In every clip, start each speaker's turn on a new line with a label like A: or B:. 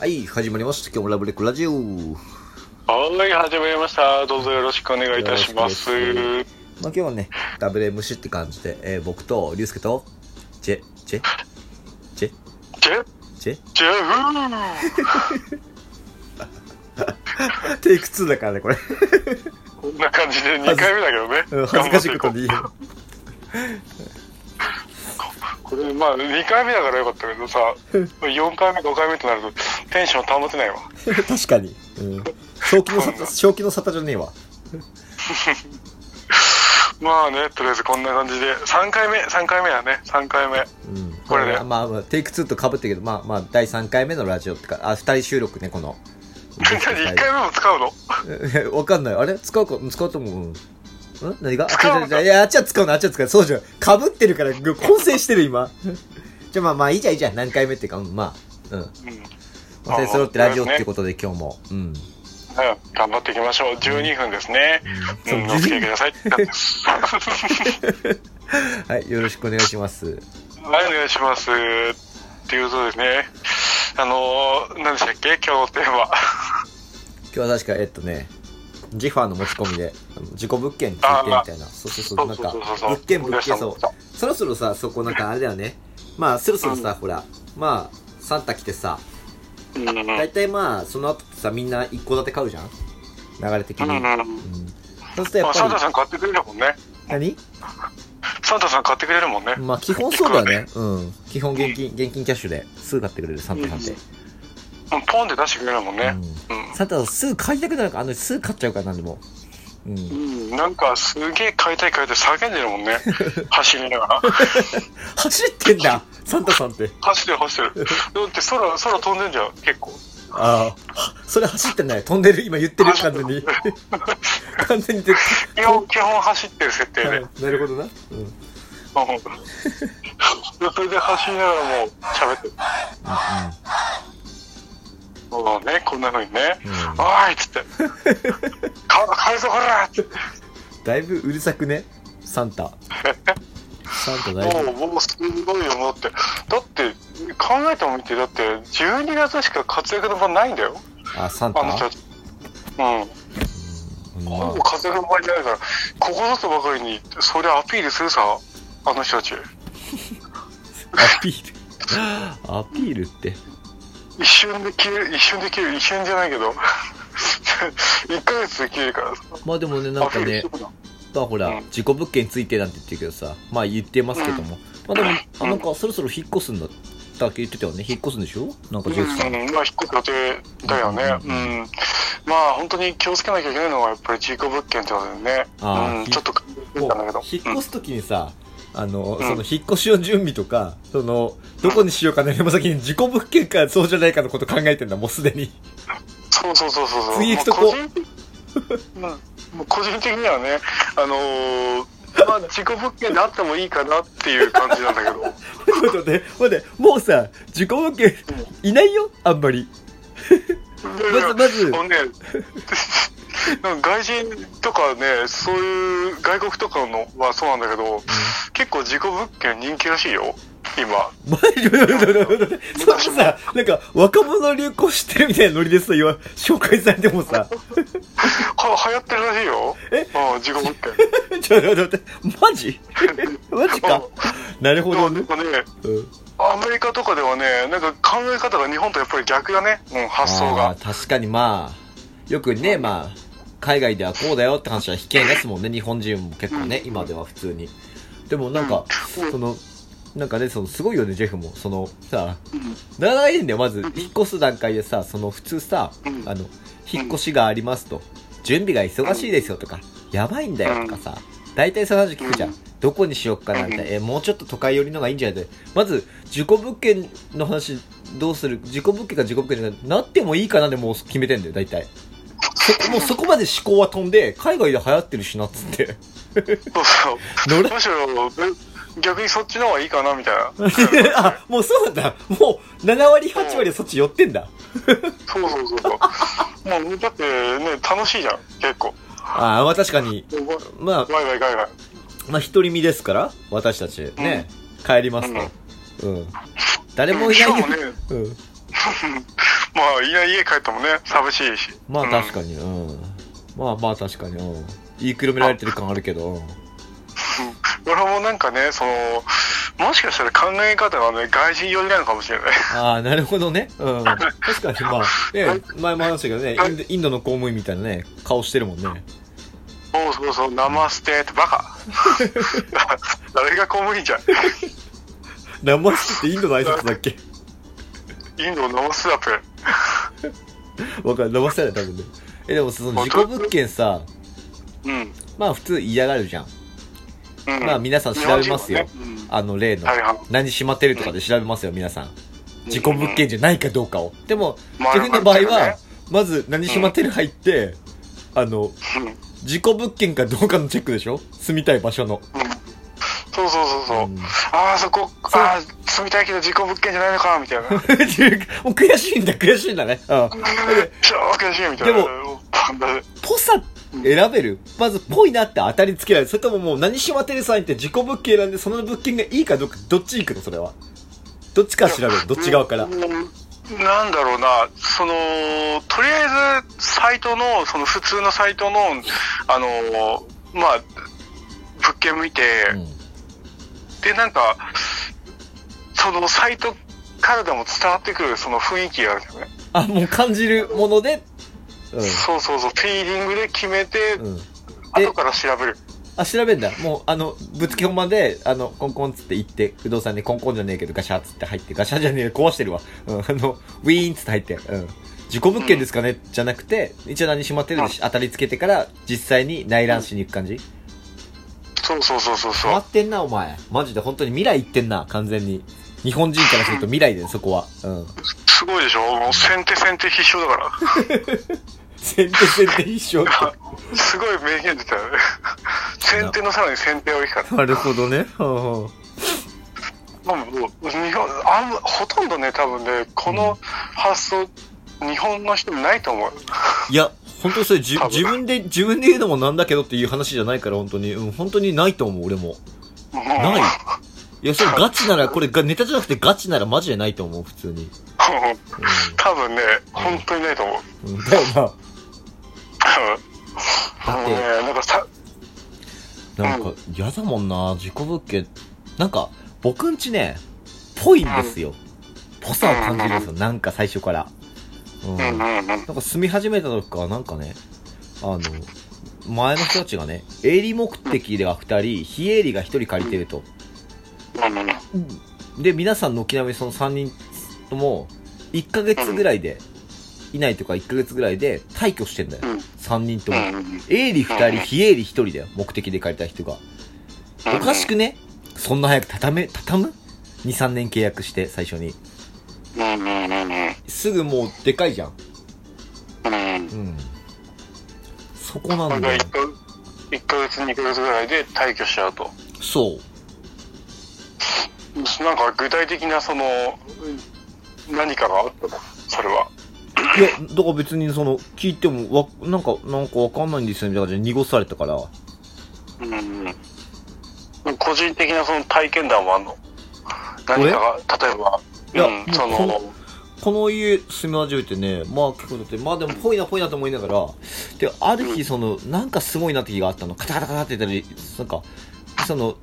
A: はい、始まりました。今日もラブレックラジオ。
B: はい、始まりました。どうぞよろしくお願いいたします。
A: まあ、今日はね、ダブル MC って感じで、えー僕と、リュウスケと、ジェ、ジェ、ジェ、
B: ジェ、
A: ジェ、
B: ジェフー
A: テイク2だからね、これ。
B: こんな感じで2回目だけどね。
A: うん恥ずかしいことに言
B: 頑張っていこうこれ、まあ、2回目だからよかったけどさ、4回目、5回目となると、テンション保てないわ。
A: う。確かに。うん。正気の沙汰、正気の沙汰じゃねえわ。
B: まあね、とりあえずこんな感じで、3回目、3回目だね、3回目。
A: うん。
B: これで
A: まあまあ、テイク2と被ってるけど、まあまあ、第3回目のラジオってか、あ、2人収録ね、この。
B: 何、1回目も使うの？
A: えわかんない。あれ？使うか、使うと思う。うん。ん？何が？
B: 使う
A: いや、あっちは使うの、あっちは使うの？そうじゃん。被ってるから、混戦してる、今。じゃあまあまあ、いいじゃん、いいじゃん。何回目っていうか、うん、まあ。うん。
B: うん。
A: まあ、それ揃ってラジオってことで今日も。うん。
B: うん頑張っていきましょう。12分ですね。
A: うん
B: うん、お付き合いください。
A: はい、よろしくお願いします。
B: はい、お願いします。っていうことですね。あのー、何でしたっけ？今日のテーマ。
A: 今日は確か、えっとね、ジファーの持ち込みで、あの自己物件についてみたいな。そうそうそう。なんか、物件物件、そう。そろそろさ、そこなんかあれだよね。まあ、そろそろさ、ほら、まあ、サンタ来てさ。大体まあ、その後ってさ、みんな一戸建て買うじゃん？流れ的に。
B: うん
A: そうするとや
B: まあ、
A: っ
B: サンタ
A: ぱ
B: さん買ってくれるもんね。
A: り、何？
B: サンタさん買ってくれるもんね。
A: まあ基本そうだよね。うん。基本現金、現金キャッシュですぐ買ってくれる、サンタさんって。
B: うんポンって出してくれるもんね。
A: うん。サンタさんすぐ買いたくなるから、あの、すぐ買っちゃうから、なんでも。うん。
B: うん。うん。なんか、すげえ買いたい買いたい叫んでるもんね。走りながら。
A: 走ってんだサンタさんって。
B: 走ってる走ってる。だって空、空飛んでんじゃん、結構。
A: ああ、それ走ってない。飛んでる、今言ってる、完全に。完全に言って
B: 基本、基本走ってる設定で。
A: る。なるほどな。うん。うん
B: うんそれで走りながらもう喋ってる。そうね、こんな風にね。
A: うん
B: おーいっつって。か、返そうこら。
A: だいぶうるさくね？サンタ。サンタだいぶ。
B: もう、もうすごいよ、もうって。だって、考えてもみて、だって、12月しか活躍の場ないんだよ。
A: あ、サンタ？
B: あの人たち。うん。ほぼ活躍の場にないから、ここぞとばかりに、それアピールするさ、あの人たち。
A: あ、アピール？アピールって？
B: 一瞬で消える、一瞬で消える、一瞬じゃないけど、1ヶ月で消えるからさ。
A: まあでもね、なんかねまあほら、
B: うん
A: 自己物件についてなんて言ってるけどさ、まあ言ってますけども。まあでも、あなんかそろそろ引っ越すんだったっけ言ってたよね。引っ越すんでしょ？なんかジェフさん。
B: うん、まあ、引っ越す予定だよね。
A: う
B: うんん。まあ、本当に気をつけなきゃいけないのは、やっぱり自己物件ってことだよね。
A: あー
B: うん、ちょっと考えてたんだけど。
A: 引っ越すときにさ、あの、
B: うん
A: その引っ越しの準備とか、その、どこにしようかね、も先に自己物件かそうじゃないかのこと考えてんだ、もうすでに。
B: そうそうそうそうそう。
A: 次行くとこ
B: もう個人的にはね、あのーまあ、自己物件であってもいいかなっていう感じなんだけど。
A: 待って待って、待って、もうさ、自己物件いないよ？あんまり。まず、まず
B: ね、外人とかね、そういう外国とかのはそうなんだけど、結構自己物件人気らしいよ、今。
A: マジで、そのさ、なんか、若者流行してるみたいなノリでさ、言わ、紹介されてもさ、
B: は、流行ってるらしいよ。
A: え？
B: うん、自己物件。
A: ちょ待って待って、マジ？マジか？なるほどね
B: なん。かね、
A: うん
B: アメリカとかではね、なんか考え方が日本とやっぱり逆だね。うん、発想
A: あ
B: が
A: ー。確かにまあ、よくね、まあ、海外ではこうだよって話は引けですもんね、日本人も結構ね、
B: うん
A: 今では普通に。でもなんか、
B: うん
A: その、なんかね、その、すごいよね、ジェフも。その、さ、
B: うん
A: なかなかいいんだよ、まず、引っ越す段階でさ、その、普通さ、
B: うん
A: あの、引っ越しがありますと、準備が忙しいですよとか、やばいんだよとかさ、大体そういう話聞くじゃん。どこにしよっかなみたいな。え、もうちょっと都会寄りのがいいんじゃないまず、自己物件の話、どうする？自己物件か自己物件じゃなってもいいかなでもう決めてんだよ、大体。そこ、もうそこまで思考は飛んで、海外で流行ってるしなっつって。
B: そうそう。
A: 乗ら
B: むしろ、え逆にそっちの方がいいかな、みたいな。
A: あ、もうそうなんだ。もう、7割、8割はそっち寄ってんだ。
B: そうそうそうそう。もう、だってね、楽しいじゃん、結構。
A: ああ、まあ確かに。まあ、
B: ワイワイガイガイ。
A: まあ独り身ですから、私たち。ね。帰りますと。うん。誰もいないよ。
B: ね、
A: うん。
B: まあ、いや、家帰ってもね、寂しいし。
A: まあ確かに、うん。まあまあ確かに、うん。言いくるめられてる感あるけど、うん。
B: 俺もなんかね、その、もしかしたら考え方がね、外人寄りなのかもしれない。
A: ああ、なるほどね。うん。確かに、まあ、ね、前も話したけどね、インドインドの公務員みたいなね、顔してるもんね。
B: そうそうそう、ナマステってバカ。誰が公務員じゃん。
A: ナマスってインドの挨拶だっけ？
B: インドのナマスだって。
A: わかる、ナマスだよ、多分ね。え、でもその事故物件さ、
B: うん。
A: まあ普通嫌がるじゃん。
B: うん、
A: まあ皆さん調べますよあの例の
B: はいはい、
A: 何しまってるとかで調べますよ、皆さん。事故物件じゃないかどうかを。でも、
B: まあ
A: 自分の場合は
B: ま
A: ず何しまってる入って、あの、事故物件かどうかのチェックでしょ？住みたい場所の。
B: そうそうそうそう。
A: うん
B: ああ、そこ、ああ、住みたいけど事故物件じゃないのか、みたいな。
A: もう悔しいんだ、悔しいんだね。うん。で
B: 超悔しいみたいな。
A: でも
B: パンダで
A: ぽさ選べるまず、ぽいなって当たりつけられる。それとももう何しまってるさんって自己物件選んで、その物件がいいかどうか、どっち行くのそれは。どっちから調べるどっち側から。
B: うんなんだろうな、その、とりあえず、サイトの、その普通のサイトの、あの、まあ、物件見て、
A: うん。
B: で、なんか、そのサイトからでも伝わってくるその雰囲気があるんですよね。
A: あ、もう感じるもので、
B: そうそうそう、フィーリングで決めて、
A: うん。
B: 後から調べる。
A: あ、調べんだ。もう、あの、ぶつけ本番で、あの、コンコンっつって行って、不動産にコンコンじゃねえけど、ガシャっつって入って、ガシャじゃねえ、壊してるわ。うん、あの、ウィーンっつって入って、うん。事故物件ですかね、じゃなくて、一応何しまってるでし当たりつけてから、実際に内覧しに行く感じ
B: そうそうそうそうそう
A: 変わ。ってんな、お前。マジで本当に未来行ってんな、完全に。日本人からすると未来で、そこは。うん。
B: すごいでしょもう先手先手必勝だから。
A: 先手先手必勝って。
B: すごい名言出たよね。先手のさらに先手をいいから。
A: なるほどね。はあは
B: まあもう、日本、あんま、ほとんどね、多分ね、この発想、日本の人ないと思う。
A: あいや、本当にそれ、自分で、自分で言うのもなんだけどっていう話じゃないから、本当に。うん、本当にないと思う、俺も。ないいや、それガチなら、これがネタじゃなくてガチならマジでないと思う、普通に。
B: 多分ね、本当にないと思う。
A: うん。うん、だよな。
B: うん
A: だって
B: なんかさ、
A: なんか、嫌だもんな、事故物件。なんか、僕んちね、ぽいんですよ。ぽさを感じるんですよ、なんか最初から。うん。
B: うんうんうん。
A: なんか住み始めた時からなんかね、あの、前の人たちがね、営利目的では2人、非営利が1人借りてると。
B: うんうん
A: で、皆さん軒並みその3人とも、1ヶ月ぐらいで、いないとか1ヶ月ぐらいで退去してんだよ。
B: うん
A: 3人とも。
B: うん
A: 営利2人、非営利1人だよ。目的で借りた人が。おかしくね？そんな早く畳め、畳む ?2、3年契約して、最初に。すぐもう、でかいじゃん。
B: うん
A: うん。そこなんだよ。
B: 1か1ヶ月、2ヶ月ぐらいで退去しちゃうと。
A: そう。
B: なんか具体的なその、何かがあったの？それは。
A: いや、だから別にその、聞いても、わ、なんか、なんかわかんないんですよ、みたいな感じで濁されたから。
B: うんうん。個人的なその体験談もあんの？何かが、例えば、
A: いや
B: うん、その、
A: この家住み始めてね、まあ結構だって、まあでもぽいなぽいなと思いながら、で、ある日その、なんかすごいなって日があったの。カタカタカタって言ったり、なんか、その、
B: うん、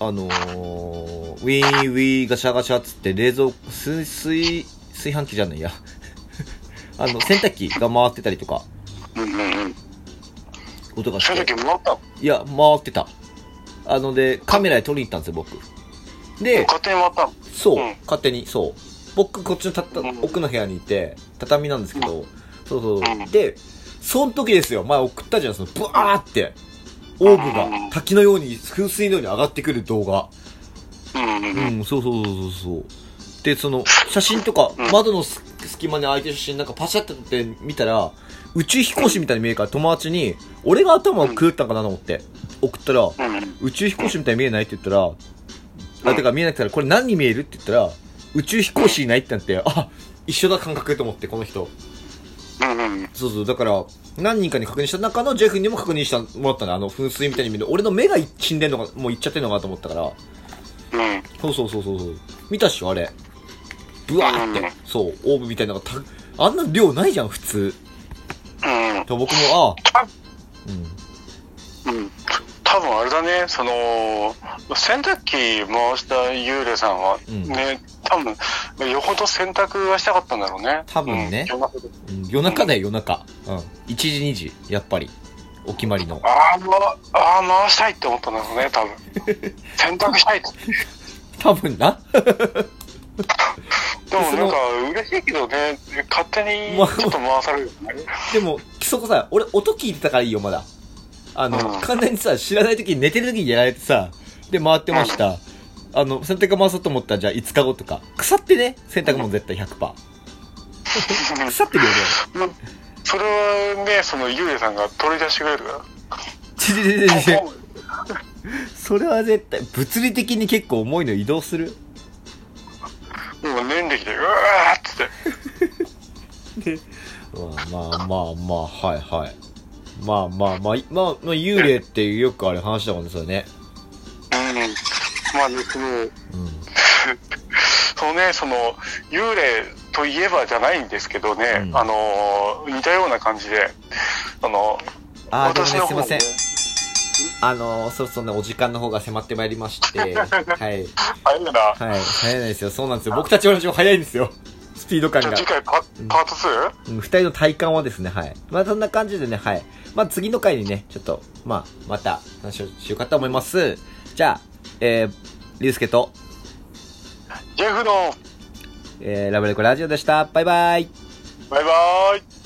A: あのー、ウィーンウィーガシャガシャっつって冷蔵、水、水、炊飯器じゃないや。あの、洗濯機が回ってたりとか、
B: うんうんうん。
A: 音がして。
B: 時もらった？の
A: いや、回ってた。あので、カメラで撮りに行ったんですよ、僕。で、
B: 勝手にもらった？の
A: そう、
B: うん
A: 勝手に、そう。僕、こっちのたった
B: うん
A: 奥の部屋にいて、畳なんですけど、そうそう
B: うん
A: で、その時ですよ、前送ったじゃん、その、ブワーって、オーブが
B: うん
A: 滝のように、噴水のように上がってくる動画。
B: うんうん
A: う
B: うん。
A: ん、そうそうそうそうそう。で、その、写真とか、
B: うん
A: 窓のす隙間に開いてる写真なんかパシャって撮って見たら、宇宙飛行士みたいに見えるから友達に、俺が頭を狂ったんかなと思って、送ったら。宇宙飛行士みたいに見えないって言ったら、あ、てか見えなくてこれ何に見えるって言ったら、宇宙飛行士いないってなって、あ、一緒だ感覚と思って、この人。そうそう、だから、何人かに確認した中のジェフにも確認してもらったの、あの噴水みたいに見える。俺の目が死んでんのか、もういっちゃってんのかなと思ったから、そうそうそうそう。見たっしょ、あれ。ブワーって。
B: うん
A: そう、オーブみたいなのがた、あんな量ないじゃん、普通。
B: うん。
A: と僕も、ああ。
B: あ
A: うん。
B: うん。多分あれだね、その、洗濯機回した幽霊さんは、
A: うん
B: ね、多分、よほど洗濯がしたかったんだろうね。
A: 多分ね
B: うん夜中で
A: うん夜中だよ、夜中。うん。1時、2時、やっぱり。お決まりの。
B: あー、まあー回したいって思ったんだろうね、多分。洗濯したいって。
A: 多分な。
B: でもなんか嬉しいけどね、勝手に
A: まあ
B: ちょっと回されるよね。
A: でも、そこさ、俺音聞いてたからいいよ、まだ。あの、
B: うん
A: 完全にさ、知らない時に寝てる時にやられてさ、で、回ってました。あの、洗濯回そうと思ったら、じゃあ5日後とか。腐ってね、洗濯物絶対100%。腐ってるよね。
B: それはね、その幽霊さんが取り出してくれるか
A: ちちちちち
B: ら。
A: それは絶対、物理的に結構重いの移動するまあまあまあまあ、はいはい。まあまあまあ、まあ、まあ、幽霊っていうよくある話だもんね、それね。
B: うん。まあね、その、
A: うん。
B: そのね、その、幽霊といえばじゃないんですけどね、
A: うん
B: あの、似たような感じで、あの、
A: あ、
B: 私の方も
A: すいません。あの、そろそろね、お時間の方が迫ってまいりまして、はい。
B: あれだな。
A: はい。早いですよ。そうなんですよ。僕たちは早いんですよ。スピード感が
B: 次。回パパート 2?
A: うん二人の体感はですね、はい。まあそんな感じでね、はい。まあ次の回にね、ちょっと、まあ、また話をしようかと思います。じゃあ、えー、リュウスケと、
B: ジェフの、
A: えー、ラブレコラジオでした。バイバイ。
B: バイバーイ。